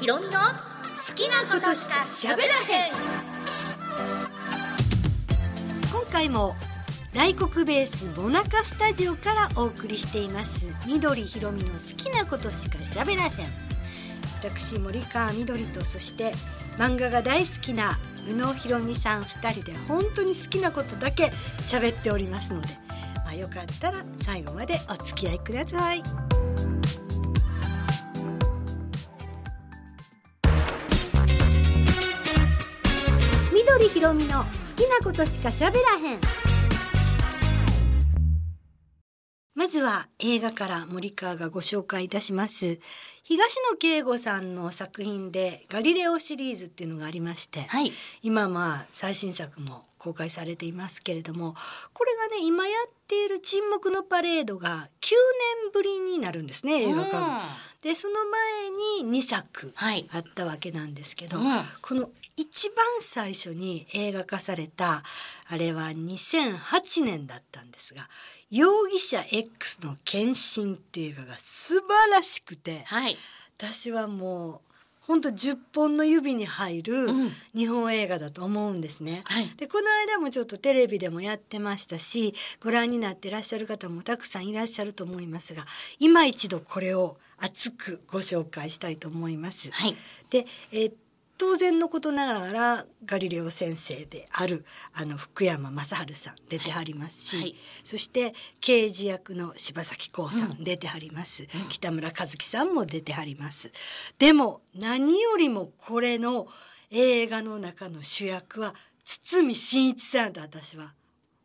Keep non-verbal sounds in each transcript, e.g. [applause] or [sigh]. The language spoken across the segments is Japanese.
ひろみの好きなことしか喋らへん。今回も大黒ベースモナカスタジオからお送りしています。緑ひろみの好きなことしか喋らへん。私森川みどりとそして漫画が大好きな宇野ひろみさん2人で本当に好きなことだけ喋っておりますので、まあ、よかったら最後までお付き合いください。ろみの好きなことしか喋らへん。まずは映画から森川がご紹介いたします。東野圭吾さんの作品でガリレオシリーズっていうのがありまして、はい。今まあ最新作も公開されていますけれどもこれがね今やっている沈黙のパレードが9年ぶりになるんですね映画化が。でその前に2作はい。あったわけなんですけど、うん。この一番最初に映画化されたあれは2008年だったんですが「容疑者 X の献身」っていう映画が素晴らしくてはい。私はもうほんと10本の指に入るうん日本映画だと思うんですね。はいでこの間もちょっとテレビでもやってましたしご覧になってらっしゃる方もたくさんいらっしゃると思いますが今一度これを熱くご紹介したいと思います。はいで、えー当然のことながらガリレオ先生であるあの福山雅治さん出てはりますし、はい。そして刑事役の柴咲コウさんうん。出てはります、北村和樹さんも出てはります。でも何よりもこれの映画の中の主役は堤真一さんだと私は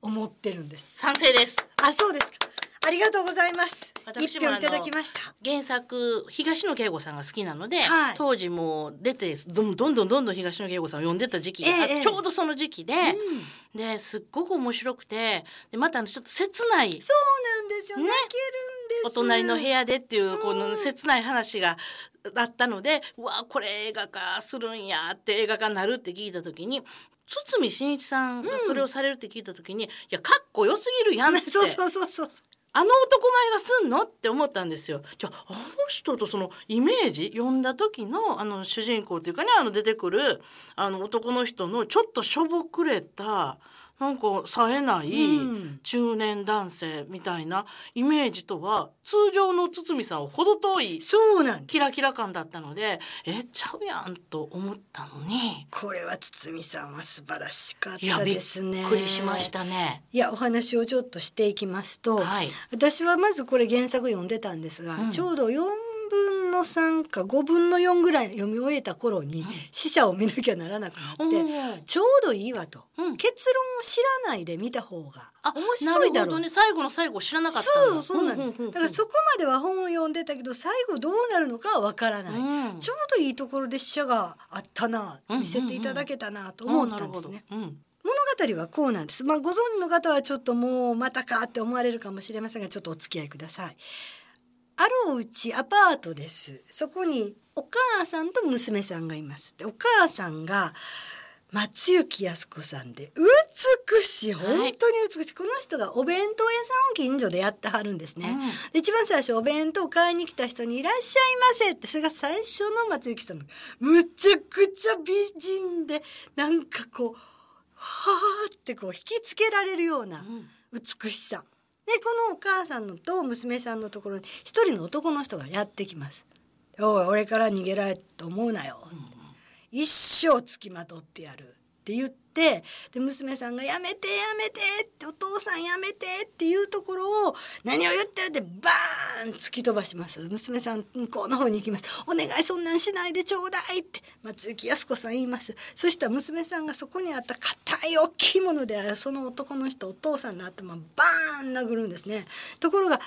思ってるんです。賛成です。あそうですかありがとうございます。一票いただきました。原作東野圭吾さんが好きなので、はい。当時も出てどんどんどんどん東野圭吾さんを読んでた時期が、ええちょうどその時期で、ですっごく面白くてでまたあのちょっと切ないそうなんですよ、ね泣けるんです。お隣の部屋でっていうこうん。の切ない話があったので、うわこれ映画化するんやって映画化になるって聞いた時に堤真一さんがそれをされるって聞いた時に、いやかっこよすぎるやんって。そうそうそうそうあの男前がすんの？って思ったんですよ。じゃああの人とそのイメージ読んだ時のあの主人公っていうかねあの出てくるあの男の人のちょっとしょぼくれたなんか冴えないうん。中年男性みたいなイメージとは通常の堤さんを程遠いそうなんキラキラ感だったのでえちゃうやんと思ったのに。これは堤さんは素晴らしかったですね。くりしましたね。いやお話をちょっとしていきますと、はい。私はまずこれ原作読んでたんですが、うん。ちょうど4分の3か5分の4ぐらい読み終えた頃に死者を見なきゃならなくなって、うんちょうどいいわと、うん。結論を知らないで見た方があ面白いだろう。ね。最後の最後知らなかったそうそうなんです、ううううだからそこまでは本を読んでたけど最後どうなるのかはわからない、うん。ちょうどいいところで死者があったな見せていただけたなと思ったんですね。物語はこうなんです。まあご存知の方はちょっともうまたかって思われるかもしれませんがちょっとお付き合いください。あるお家アパートです。そこにお母さんと娘さんがいます。でお母さんが松雪靖子さんで美しい本当に美しい、この人がお弁当屋さんを近所でやってはるんですね、で一番最初お弁当を買いに来た人に「いらっしゃいませ」ってそれが最初の松雪さんのむちゃくちゃ美人でなんかこうはーってこう引きつけられるようなうん美しさ。でこのお母さんのと娘さんのところに一人の男の人がやってきます。おい俺から逃げられると思うなよ。一生つきまとってやるって言ってで娘さんが「やめてやめて」って「お父さんやめて」っていうところを「何を言ってる」ってバーン突き飛ばします。娘さん向こうの方に行きます「お願いそんなんしないでちょうだい」って松雪靖子さん言います。そしたら娘さんがそこにあった硬い大きいものでその男の人お父さんの頭バーン殴るんですね。ところが倒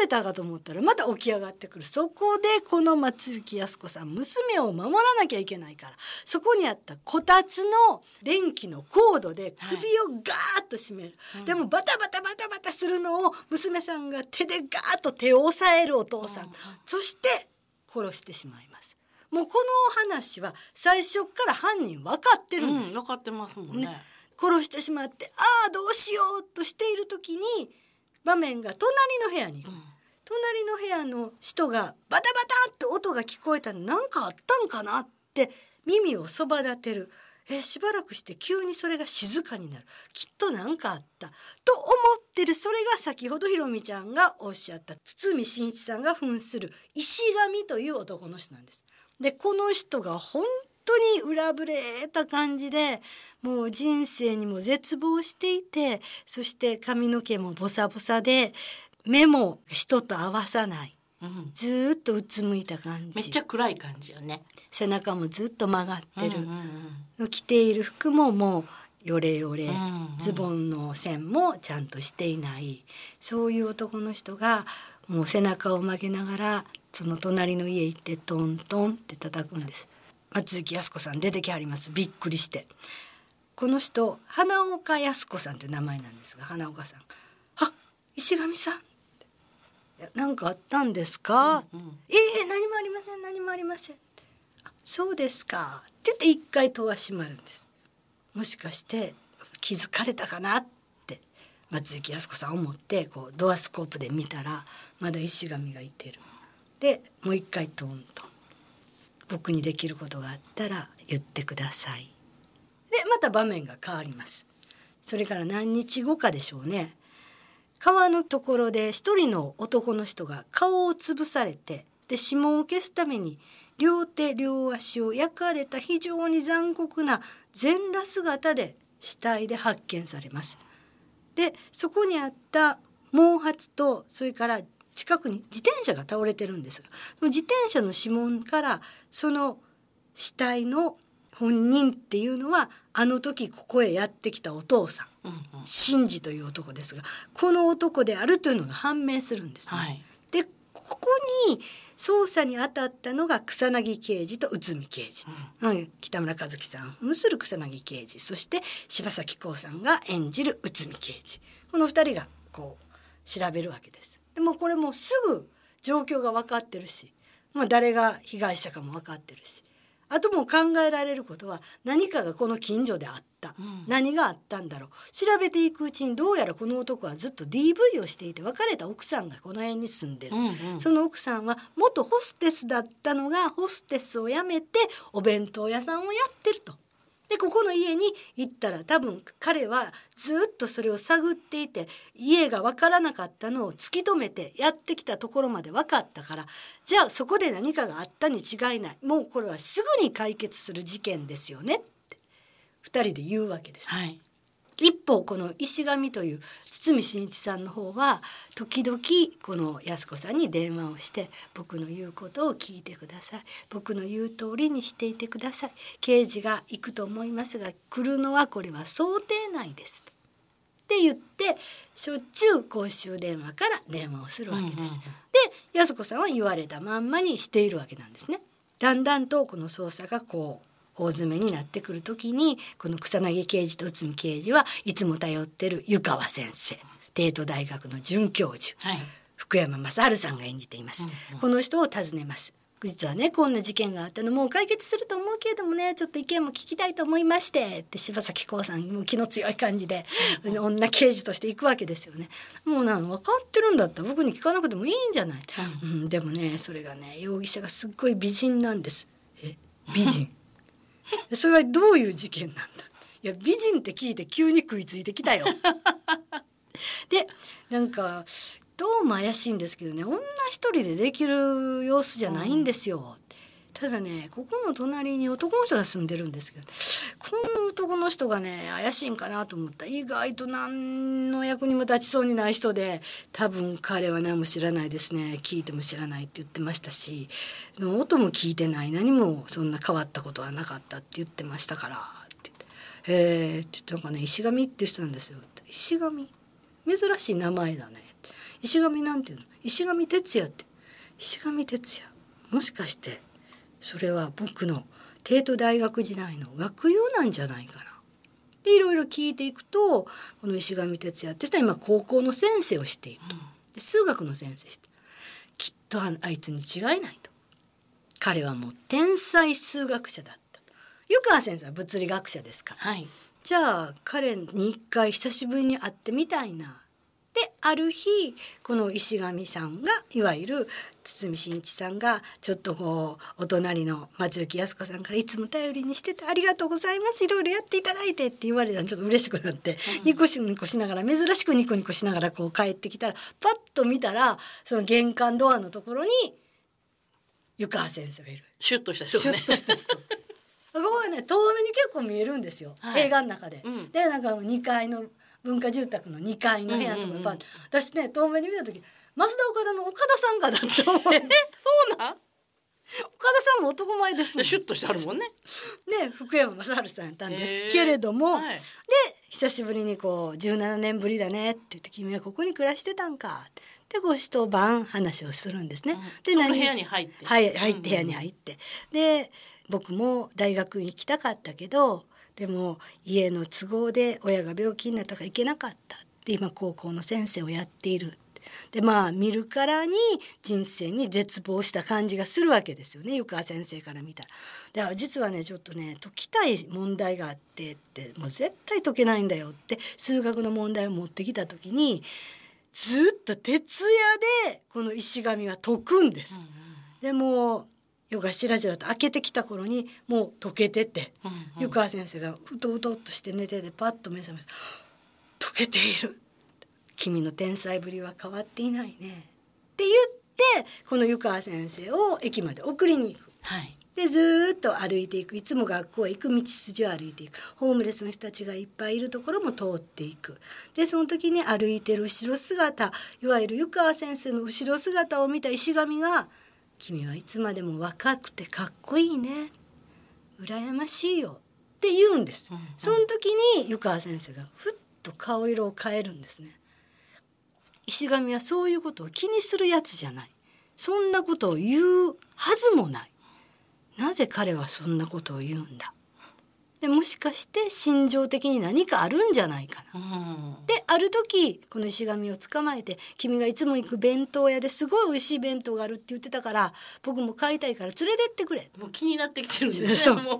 れたかと思ったらまた起き上がってくる。そこでこの松雪靖子さん娘を守らなきゃいけないからそこにあったこたつの電気のコードで首をガーッと締める、うん。でもバタバタバタバタするのを娘さんが手でガーッと手を押さえるお父さん、うんそして殺してしまいます。もうこの話は最初から犯人分かってるんです、うん、分かってますもんね。ね。殺してしまってああどうしようとしている時に場面が隣の部屋にうん。隣の部屋の人がバタバタっと音が聞こえたの何かあったんかなって耳をそば立てるえしばらくして急にそれが静かになる。きっと何かあった。と思ってる。それが先ほどひろみちゃんがおっしゃった。堤真一さんが扮する。石神という男の人なんです。でこの人が本当に裏ぶれた感じでもう人生にも絶望していてそして髪の毛もボサボサで目も人と合わさない、ずーっとうつむいた感じ。めっちゃ暗い感じよね。背中もずっと曲がってる、着ている服ももうヨレヨレ、ズボンの線もちゃんとしていない。そういう男の人がもう背中を曲げながらその隣の家行ってトントンって叩くんです。松雪靖子さん出てきはります。びっくりして。この人花岡靖子さんという名前なんですが花岡さん「あ石上さん」いやなんかあったんですか?うんうんええ何もありません。何もありません」あそうですか」って言って一回戸が閉まるんです。もしかして気づかれたかなって。松雪靖子さん思ってこうドアスコープで見たらまだ石神がいてる。でもう一回トントン僕にできることがあったら言ってください。でまた場面が変わります。それから何日後かでしょうね川のところで一人の男の人が顔を潰されてで指紋を消すために両手両足を焼かれた非常に残酷な全裸姿で死体で発見されます。でそこにあった毛髪とそれから近くに自転車が倒れてるんですが自転車の指紋からその死体の本人っていうのはあの時ここへやってきたお父さんうんうん。真治という男ですがこの男であるというのが判明するんですね。はい。でここに捜査に当たったのが草薙刑事と内海刑事、うん。北村和樹さん扮する草薙刑事。そして柴咲コウさんが演じる内海刑事。この二人がこう調べるわけです。でもこれもうすぐ状況が分かってるし、まあ、誰が被害者かも分かってるしあともう考えられることは何かがこの近所であった、うん。何があったんだろう。調べていくうちにどうやらこの男はずっと DV をしていて別れた奥さんがこの辺に住んでる、うんうん。その奥さんは元ホステスだったのがホステスを辞めてお弁当屋さんをやってると。でここの家に行ったら多分彼はずっとそれを探っていて家が分からなかったのを突き止めてやってきたところまで分かったからじゃあそこで何かがあったに違いないもうこれはすぐに解決する事件ですよねって2人で言うわけです。はい。一方この石神という堤真一さんの方は時々この安子さんに電話をして「僕の言うことを聞いてください僕の言う通りにしていてください刑事が行くと思いますが来るのはこれは想定内です」って言ってしょっちゅう公衆電話から電話をするわけです。で安子さんは言われたまんまにしているわけなんですね。だんだんとこの捜査がこう大詰めになってくる時にこの草薙刑事と内海刑事はいつも頼ってる湯川先生帝都大学の准教授はい。福山雅治さんが演じています、うんうん。この人を訪ねます。実はねこんな事件があったのもう解決すると思うけれどもねちょっと意見も聞きたいと思いましてって柴咲コウさんも気の強い感じで、女刑事として行くわけですよね。もうなの分かってるんだったら僕に聞かなくてもいいんじゃない、うん、でもねそれがね容疑者がすっごい美人なんです。え？美人？[laughs] それはどういう事件なんだ？いや美人って聞いて急に食いついてきたよ [laughs] でなんかどうも怪しいんですけどね女一人でできる様子じゃないんですよ。ただねここの隣に男の人が住んでるんですけどこの男の人がね怪しいんかなと思った。意外と何の役にも立ちそうにない人で多分彼は何も知らないですね。聞いても知らないって言ってましたし音も聞いてない。何もそんな変わったことはなかったって言ってましたから。って「へえ」って言ってなんかね石神っていう人なんですよ。石神？珍しい名前だね。石神なんていうの？石神哲也って。石神哲也。もしかしてそれは僕の帝都大学時代の学友なんじゃないかな。でいろいろ聞いていくとこの石神哲也って人は今高校の先生をしていると。で数学の先生して。きっとああいつに違いないと。彼はもう天才数学者だった。湯川先生は物理学者ですから。はい。じゃあ彼に一回久しぶりに会ってみたいなってある日この石上さんがいわゆる堤真一さんがちょっとこうお隣の松雪靖子さんからいつも頼りにしててありがとうございますいろいろやっていただいてって言われたらちょっと嬉しくなって、ニコシニコしながら珍しくニコニコしながらこう帰ってきたらパッと見たらその玄関ドアのところに湯川先生がいる。シュッとした人シュねッとした人。[laughs] ここがね遠目に結構見えるんですよ、はい映画の中で。うんでなんか2階の文化住宅の2階の部屋とかにパッと、私ね遠目に見た時増田岡田の岡田さんかだって思う。[laughs] 岡田そうなん？さんも男前ですもん。シュッとしてあるもんね。ね福山雅治さんやったんですけれども、はい。で久しぶりにこう17年ぶりだねって言って君はここに暮らしてたんかってでご一晩話をするんですね。でその部屋に入って。はい入って部屋に入って、で僕も大学に行きたかったけどでも家の都合で親が病気になったから行けなかったで今高校の先生をやっているでまあ見るからに人生に絶望した感じがするわけですよね湯川先生から見たら。だから実はねちょっとね解きたい問題があってってもう絶対解けないんだよって数学の問題を持ってきた時にずっと徹夜でこの石紙は解くんです。でも夜がしらじらと開けてきた頃にもう解けてて、うんうん。湯川先生がうとうとっとして寝ててパッと目覚めて「解けている。君の天才ぶりは変わっていないね」って言ってこの湯川先生を駅まで送りに行く。はい。でずーっと歩いていく。いつも学校へ行く道筋を歩いていく。ホームレスの人たちがいっぱいいるところも通っていく。でその時に歩いてる後ろ姿いわゆる湯川先生の後ろ姿を見た石神が「君はいつまでも若くてかっこいいね羨ましいよ」って言うんです、うんうん。その時に湯川先生がふっと顔色を変えるんですね石神はそういうことを気にするやつじゃない。そんなことを言うはずもない。なぜ彼はそんなことを言うんだ？でもしかして心情的に何かあるんじゃないかな。うん。である時この石神を捕まえて「君がいつも行く弁当屋ですごい美味しい弁当がある」って言ってたから僕も買いたいから連れてってくれ。もう気になってきてるんですねもう。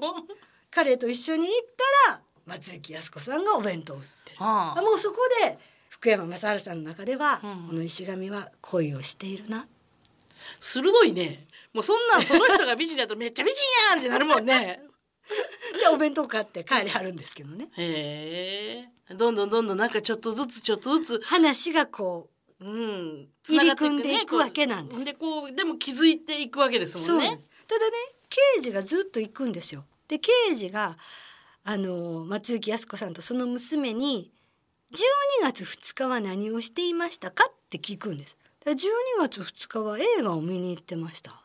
彼と一緒に行ったら松雪泰子さんがお弁当を売ってる。ああ。もうそこで福山雅治さんの中では、うん。この石神は恋をしているな。鋭いね。もうそんなんその人が美人だとめっちゃ美人やんってなるもんね [laughs] でお弁当買って帰りはるんですけどね。へえどんどんどんどんなんかちょっとずつちょっとずつ。話がこううん。入り組んでいくわけなんです。でこうでも気づいていくわけですそうもんね。ただね刑事がずっと行くんですよ。で刑事があの松雪泰子さんとその娘に12月2日は何をしていましたかって聞くんです。で12月2日は映画を見に行ってました。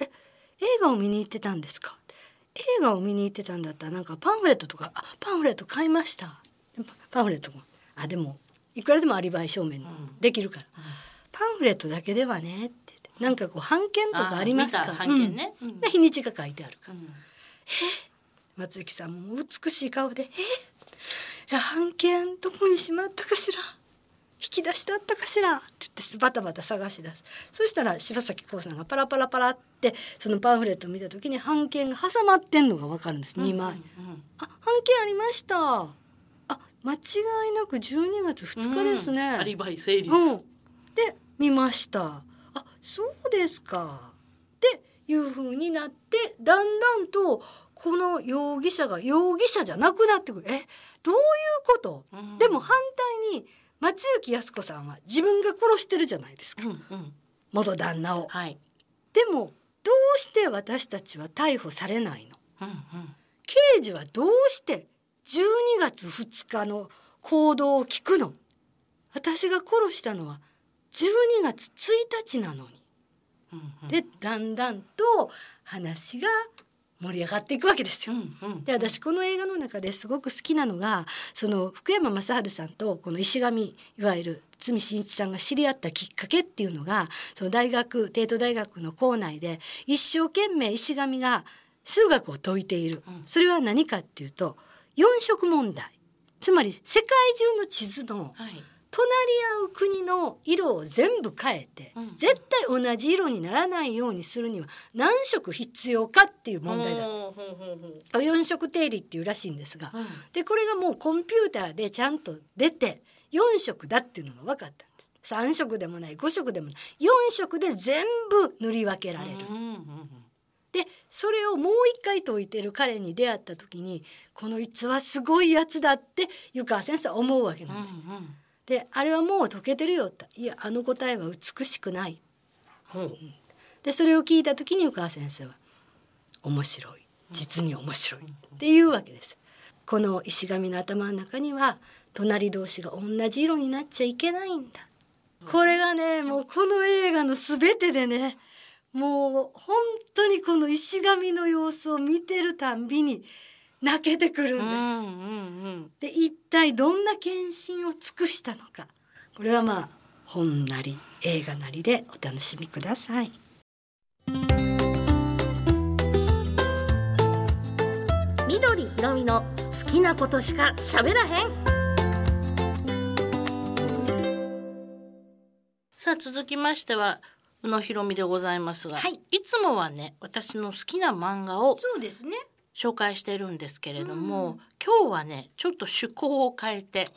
え映画を見に行ってたんですか？映画を見に行ってたんだった。らなんかパンフレットとかあパンフレット買いました。でパパンフレットも。あでもいくらでもアリバイ証明できるから、パンフレットだけではねって言って。なんかこう版権とかありますか。あ見た。版権ね。うん。日にちが書いてあるから。うん。松雪さんも美しい顔で「え？いや版権どこにしまったかしら引き出しだったかしら」って言ってバタバタ探し出す。そしたら柴咲コウさんがパラパラパラってそのパンフレットを見た時に版権が挟まってんのが分かるんです、2枚。うんうん。あ版権ありました。あ間違いなく12月2日ですね。うん。アリバイ成立、うん、で見ました。あそうですか。っていう風になってだんだんとこの容疑者が容疑者じゃなくなってくる。えどういうこと、うん。でも反対に松雪泰子さんは自分が殺してるじゃないですか。うんうん。元旦那を。はい。でもどうして私たちは逮捕されないの？うんうん。刑事はどうして12月2日の行動を聞くの？私が殺したのは12月1日なのに。うんうん。でだんだんと話が盛り上がっていくわけですよ。うんうん。で私この映画の中ですごく好きなのがその福山雅治さんとこの石上いわゆる堤真一さんが知り合ったきっかけっていうのがその大学帝都大学の校内で一生懸命石上が数学を解いている、うん。それは何かっていうと四色問題。つまり世界中の地図のはい隣り合う国の色を全部変えて、うん。絶対同じ色にならないようにするには何色必要かっていう問題だほうほうほうほう四色定理っていうらしいんですが、うん。でこれがもうコンピューターでちゃんと出て4色だっていうのが分かったんです。3色でもない5色でもない。4色で全部塗り分けられる。でそれをもう一回解いてる彼に出会った時にこの逸はすごいやつだって湯川先生は思うわけなんです。うんうんであれはもう解けてるよって。いやあの答えは美しくない。ほう。でそれを聞いた時に湯川先生は面白い。実に面白い。っていうわけです。この石神の頭の中には隣同士が同じ色になっちゃいけないんだ。これがねもうこの映画の全てでねもう本当にこの石神の様子を見てるたんびに泣けてくるんです。うんうんうんで一体どんな献身を尽くしたのかこれはまあ本なり映画なりでお楽しみください。緑ひろみの好きなことしか喋らへんさあ続きましては宇野ひろみでございますが、はいつもはね私の好きな漫画をそうですね。紹介してるんですけれども、うん今日はねちょっと趣向を変えて。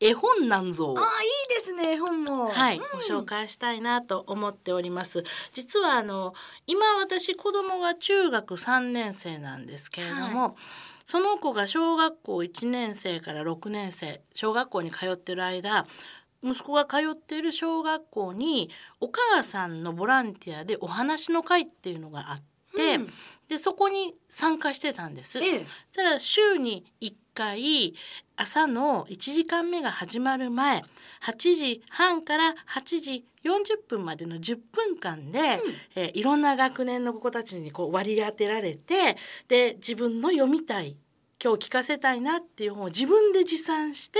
絵本なんぞをああいいですね絵本も。はい、うんご紹介したいなと思っております。実はあの今私子供が中学3年生なんですけれども、その子が小学校1年生から6年生小学校に通ってる間息子が通っている小学校にお母さんのボランティアでお話の会っていうのがあって、うんでそこに参加してたんです。ええ。そしたら週に1回朝の1時間目が始まる前8時半から8時40分までの10分間で、えーいろんな学年の子たちにこう割り当てられてで自分の読みたい今日聞かせたいなっていう本を自分で持参して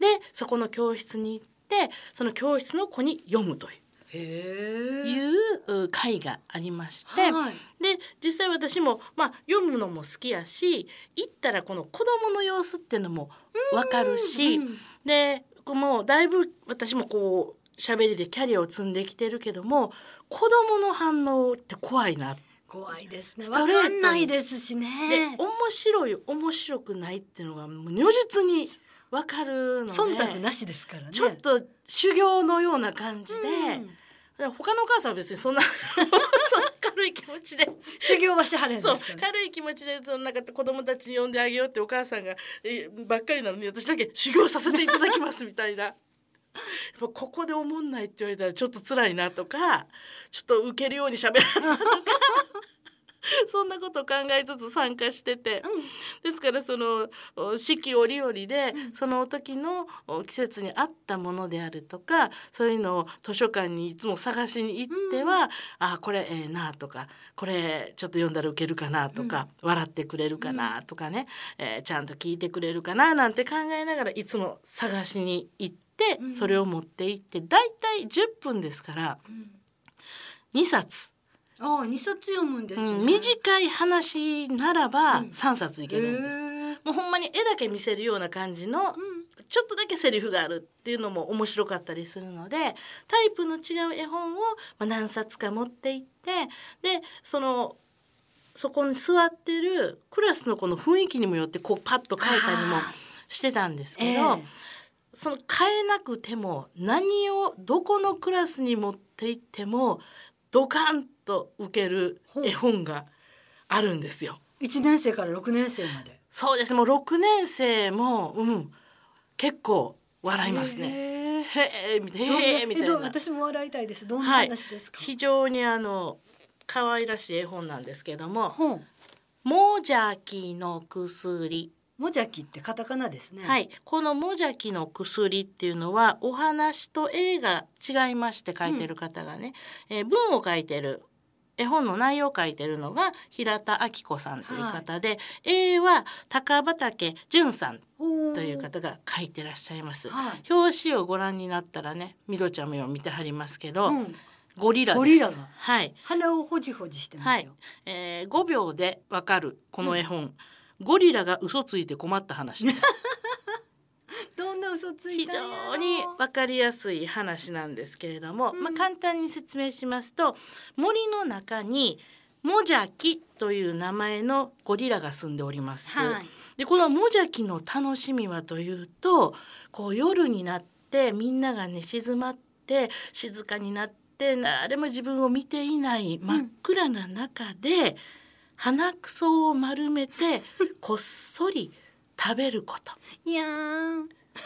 でそこの教室に行ってその教室の子に読むという。いうう会がありまして、はい。で実際私も、まあ、読むのも好きやし行ったらこの子供の様子っていうのも分かるし、うんでもうだいぶ私もこう喋りでキャリアを積んできてるけども子供の反応って怖いなって。怖いですね。スわかんないですしでね。面白い面白くないっていうのがもう如実に分かるので忖度なしですからね。ちょっと修行のような感じで、うん他のお母さんは別にそんな [laughs] 軽い気持ちで修行はしはれんですか？ら。軽い気持ちでそのなんか子供たちに呼んであげようってお母さんがえばっかりなのに私だけ修行させていただきますみたいな。[laughs] ここで思んないって言われたらちょっと辛いなとかちょっと受けるように喋らなとか [laughs] そんなことを考えつつ参加してて、ですからそのお四季折々でその時のお季節に合ったものであるとかそういうのを図書館にいつも探しに行っては、あこれええなとかこれちょっと読んだら受けるかなとか、笑ってくれるかなとかね、えーちゃんと聞いてくれるかななんて考えながらいつも探しに行って、それを持って行ってだいたい10分ですから2冊、ああ二冊読むんですね。うん短い話ならば3冊いけるんです。へえもうほんまに絵だけ見せるような感じの、ちょっとだけセリフがあるっていうのも面白かったりするのでタイプの違う絵本を、まあ、何冊か持って行ってでそのそこに座ってるクラスの子の雰囲気にもよってこうパッと書いたりもしてたんですけえど、え。その変えなくても何をどこのクラスに持って行ってもドカンと受ける絵本があるんですよ。一年生から六年生まで。そうですもう6年生もうん結構笑いますね。ね。へえみたいななへえみたいな。私も笑いたいです。どんなはい話ですか？非常にあの可愛らしい絵本なんですけども本。「もじゃきの薬」もじゃきってカタカナですね。。はいい、この「もじゃきの薬」っていうのはお話と絵が違いまして書いてる方がね、えー文を書いてる絵本の内容を書いてるのが平田明子さんという方で、絵は高畑淳さんという方が書いてらっしゃいます。はい表紙をご覧になったらね、みどちゃんも今見てはりますけど、うんゴリラです。ゴリラがはい。鼻をほじほじしてまはいすよ。。えー、5秒でわかるこの絵本、ゴリラが嘘ついて困った話です。[laughs] どんな嘘つい非常にわかりやすい話なんですけれども、まあ簡単に説明しますと森の中にモジャキという名前のゴリラが住んでおります。はいでこのモジャキの楽しみはというとこう夜になってみんながね静まって静かになって誰も自分を見ていない真っ暗な中で、鼻くそを丸めて [laughs] こっそり食べること。いや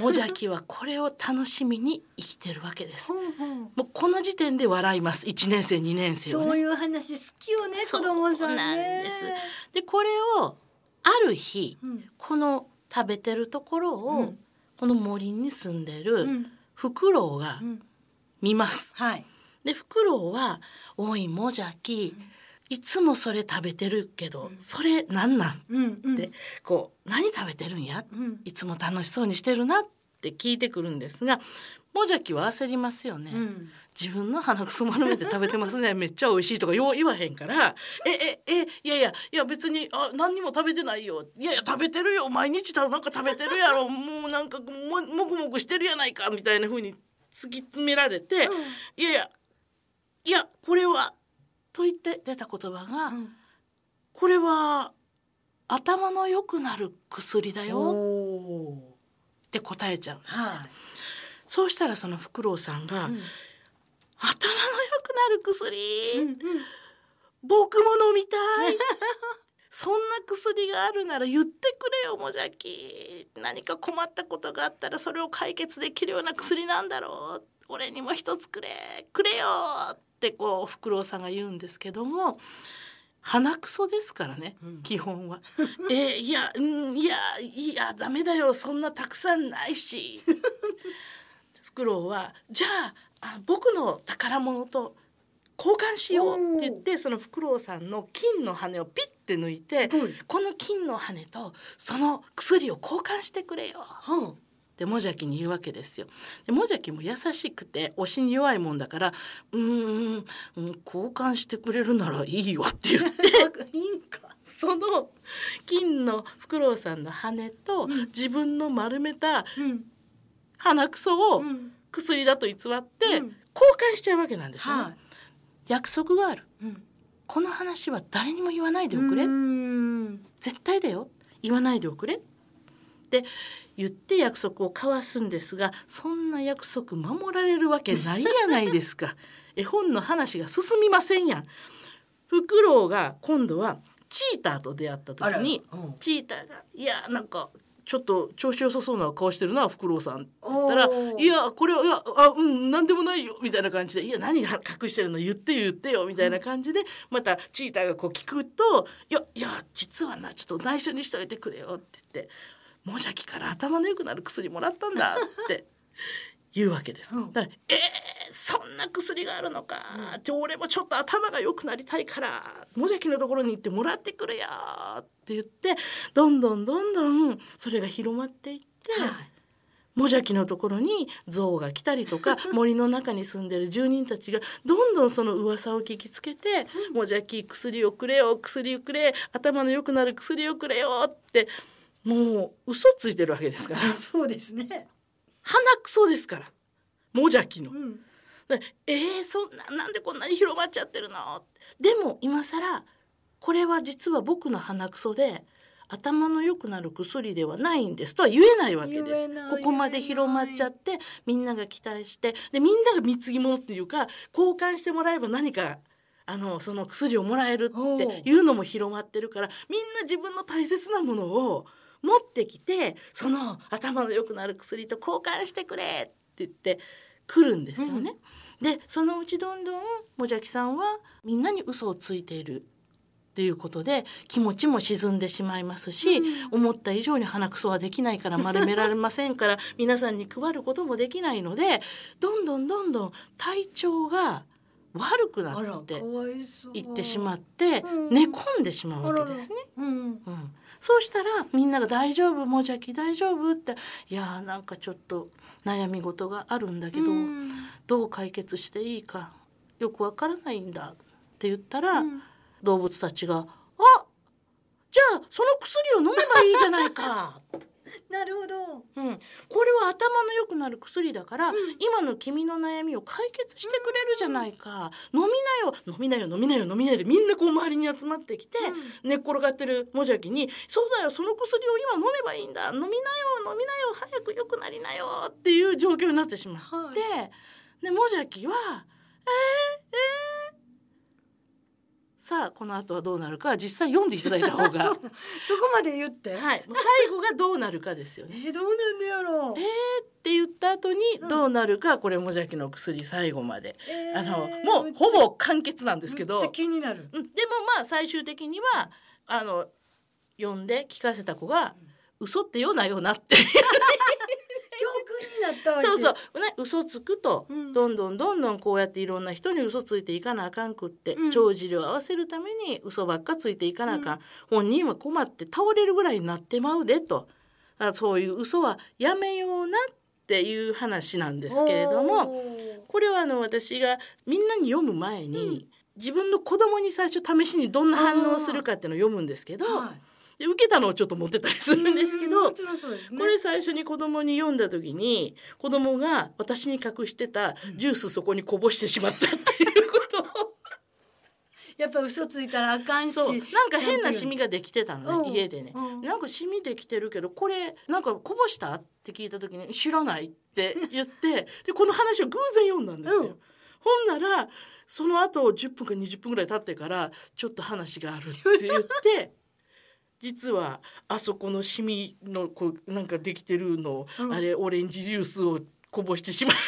もじゃきはこれを楽しみに生きてるわけです。ほ。んほん。もうこの時点で笑います。1年生2年生はね。そういう話好きよね子供さんね。なんです。でこれをある日、うん。この食べてるところを、うん。この森に住んでうるん。フクロウがうん。見ます。はい。でフクロウは「おいもじゃきいつもそれ食べてるけど、それなんなん?」うんうん。ってこう「何食べてるんや?」うん。いつも楽しそうにしてるなって聞いてくるんですがもじゃきは焦りますよね。うん。自分の鼻くそ丸めて食べてますね。[laughs] めっちゃ美味しいとかよう言わへんから「えええいやいやいや別にあ何にも食べてないよ。いやいや食べてるよ。毎日たなんか食べてるやろ。[laughs] もうなんかももぐもぐしてるやないか」みたいな風に突き詰められてうん「いやいやいやこれは」と言って出た言葉が「うん。これは頭の良くなる薬だよ」って答えちゃうんですよ。はい。そうしたらそのフクロウさんが「うん。頭の良くなる薬、うんうん。僕も飲みたい。[laughs] そんな薬があるなら言ってくれよもじゃき。何か困ったことがあったらそれを解決できるような薬なんだろう。俺にも一つくれ。くれよ。ってこうフクロウさんが言うんですけども鼻くそですからね、うん。基本は。[laughs] えーいやうんいやいやダメだよそんなたくさんないし。フクロウはじゃああ僕の宝物と交換しようって言ってそのフクロウさんの金の羽をピッて抜いてこの金の羽とその薬を交換してくれよはってもじゃきに言うわけですよ。でもじゃきも優しくて推しに弱いもんだから「うーんうん交換してくれるならいいよ」って言って。あ [laughs] いいんか。その金のフクロウさんの羽とうん。自分の丸めたうん。鼻くそをうん。薬だと偽ってうん。交換しちゃうわけなんですよね、は約束がある。いうん。この話は誰にも言わないでおくれ、絶対だよ。言わないでおくれ。って言って約束を交わすんですがそんな約束守られるわけないやないですか。[laughs] 絵本の話が進みませんやん。フクロウが今度はチーターと出会った時にうん。チーターが「いやなんかちょっと調子良さそうな顔してるなフクロウさん」って言ったら「おー。いやこれはいやあうん何でもないよ」みたいな感じで「いや何が隠してるの言ってよ言ってよ」みたいな感じでまたチーターがこう聞くと「いやいや実はなちょっと内緒にしといてくれよ」って言って「もじゃきから頭の良くなる薬もらったんだ」って言うわけです。うんだから「えー、そんな薬があるのか」って俺もちょっと頭が良くなりたいからもじゃきのところに行ってもらってくれよって言ってどんどんどんどんそれが広まっていって。はいもじゃきのところに象が来たりとか [laughs] 森の中に住んでる住人たちがどんどんその噂を聞きつけて「もじゃき薬をくれよ薬をくれ頭の良くなる薬をくれよ」ってもう嘘ついてるわけですから。[laughs] そうですね。鼻くそですから。もじゃきの。う。ん。でえー、そんななんでこんなに広まっちゃってるのでも今更これは実は僕の鼻くそで頭の良くなる薬ではないんですとは言えないわけです。ここまで広まっちゃってみんなが期待してでみんなが貢ぎ物っていうか交換してもらえば何かあのその薬をもらえるっていうのも広まってるからみんな自分の大切なものを持ってきてその頭の良くなる薬と交換してくれって言って来るんですよね。でそのうちどんどんもじゃきさんはみんなに嘘をついているっていうことで気持ちも沈んでしまいますし、思った以上に鼻くそはできないから丸められませんから [laughs] 皆さんに配ることもできないのでどんどんどんどん体調が悪くなっていってしまってうん。寝込んでしまうわけですね。うん。うん、そうしたらみんなが「大丈夫もじゃき大丈夫?」って「いやーなんかちょっと悩み事があるんだけど、うんどう解決していいかよくわからないんだ」って言ったら、うん動物たちが「あじゃあその薬を飲めばいいじゃないか」[laughs] なるほど。うん、これは頭の良くなる薬だから、今の君の悩みを解決してくれるじゃないか、飲みなよ。飲みなよ飲みなよ飲みなよでみんなこう周りに集まってきて、寝っ転がってるもじゃきに「そうだよその薬を今飲めばいいんだ。飲みなよ飲みなよ早く良くなりなよ」っていう状況になってしまって、でもじゃきは「えー、えー、さあこの後はどうなるかは実際読んでいただいた方が。[laughs] そ。そこまで言って、はい、もう最後がどうなるかですよね。[laughs] えーどうなんでやろう。えーって言った後にどうなるか、これもじゃきの薬最後まで、えーあのもうほぼ完結なんですけど、気になる。うん、でもまあ最終的にはあの読んで聞かせた子が「嘘って言うなよな」って。教 [laughs] ったそう。そう、ね、嘘つくと、うん。どんどんどんどんこうやっていろんな人に嘘ついていかなあかんくって、うん。帳尻を合わせるために嘘ばっかついていかなあかん、本人は困って倒れるぐらいになってまうでと。あそういう嘘はやめようなっていう話なんですけれどもこれはあの私がみんなに読む前に、自分の子供に最初試しにどんな反応をするかっていうのを読むんですけど、はいで受けたのをちょっと持ってたりするんですけど、これ最初に子供に読んだ時に子供が私に隠してたジュースそこにこぼしてしまったっていうことを、[laughs] やっぱ嘘ついたらあかんしなんか変なシミができてたのねうん家でね、うんなんかシミできてるけどこれなんかこぼしたって聞いた時に知らないって言って [laughs] でこの話を偶然読んだんですよ。うん。ほんならその後10分か20分ぐらい経ってからちょっと話があるって言って [laughs] 実はあそこのシミのこうなんかできてるのを、うん。あれオレンジジュースをこぼしてしまうか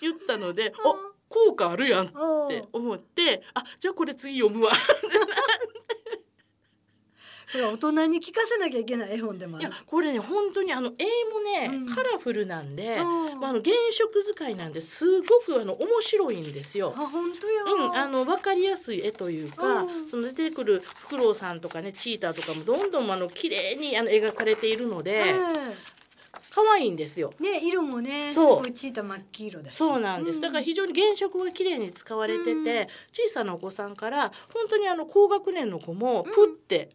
言ったので、うん。お効果あるやんって思ってあじゃあこれ次読むわ [laughs] これ大人に聞かせなきゃいけない絵本でもある。いやこれね本当にあの絵もね、うん。カラフルなんで、うん。まあ、あの原色使いなんですごくあの面白いんですよ。あ本当や。うん、あの分かりやすい絵というか、うん。その出てくるフクロウさんとかねチーターとかもどんどんあの綺麗にあの描かれているのでえ可愛いんですよ。えね色もねすごいチータ真っ黄色だし。そうなんです。だから非常に原色が綺麗に使われてて、うん。小さなお子さんから本当にあの高学年の子もプって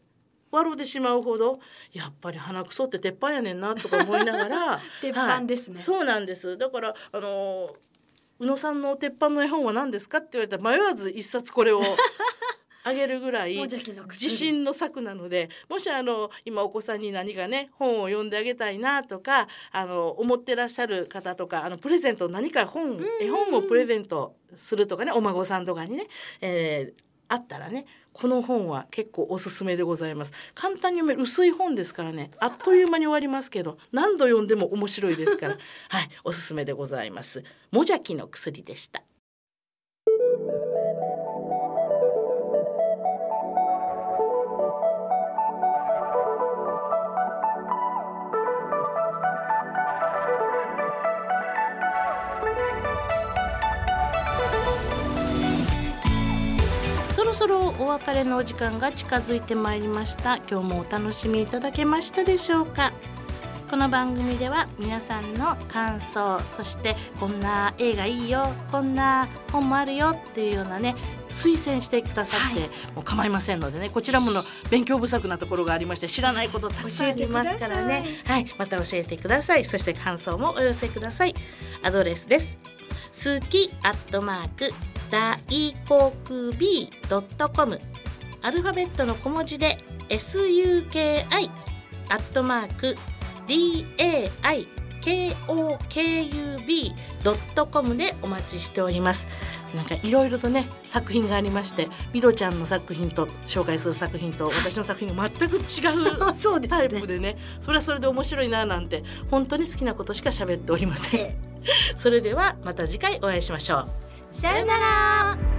笑うてしまうほど、やっぱり鼻くそって鉄板やねんなとか思いながら [laughs] 鉄板ですね。はいそうなんです。だからあの宇野さんの鉄板の絵本は何ですかって言われたら迷わず一冊これを [laughs] あげるぐらい自信の作なのでもしあの今お子さんに何かね本を読んであげたいなとかあの思ってらっしゃる方とかあのプレゼント何か本絵本をプレゼントするとかねお孫さんとかにね、えーあったらねこの本は結構おすすめでございます。簡単に読める薄い本ですからねあっという間に終わりますけど何度読んでも面白いですからはいおすすめでございます。もじゃきの薬でした。そろお別れのお時間が近づいてまいりました。今日もお楽しみいただけましたでしょうか。この番組では皆さんの感想そしてこんな映画いいよこんな本もあるよっていうようなね推薦してくださって、もう構いませんのでねこちらもの勉強不足なところがありまして知らないことたくさんありますからね。はいまた教えてください。そして感想もお寄せください。アドレスです。好きアットマーク大航空 B ドットコムアルファベットの小文字で SUKI アットマーク DAIKOKUB ドットコムでお待ちしております。なんかいろいろとね作品がありましてみどちゃんの作品と紹介する作品と私の作品が全く違う [laughs] タイプでねそれはそれで面白いななんて本当に好きなことしか喋っておりません。[laughs] それではまた次回お会いしましょう。さよなら。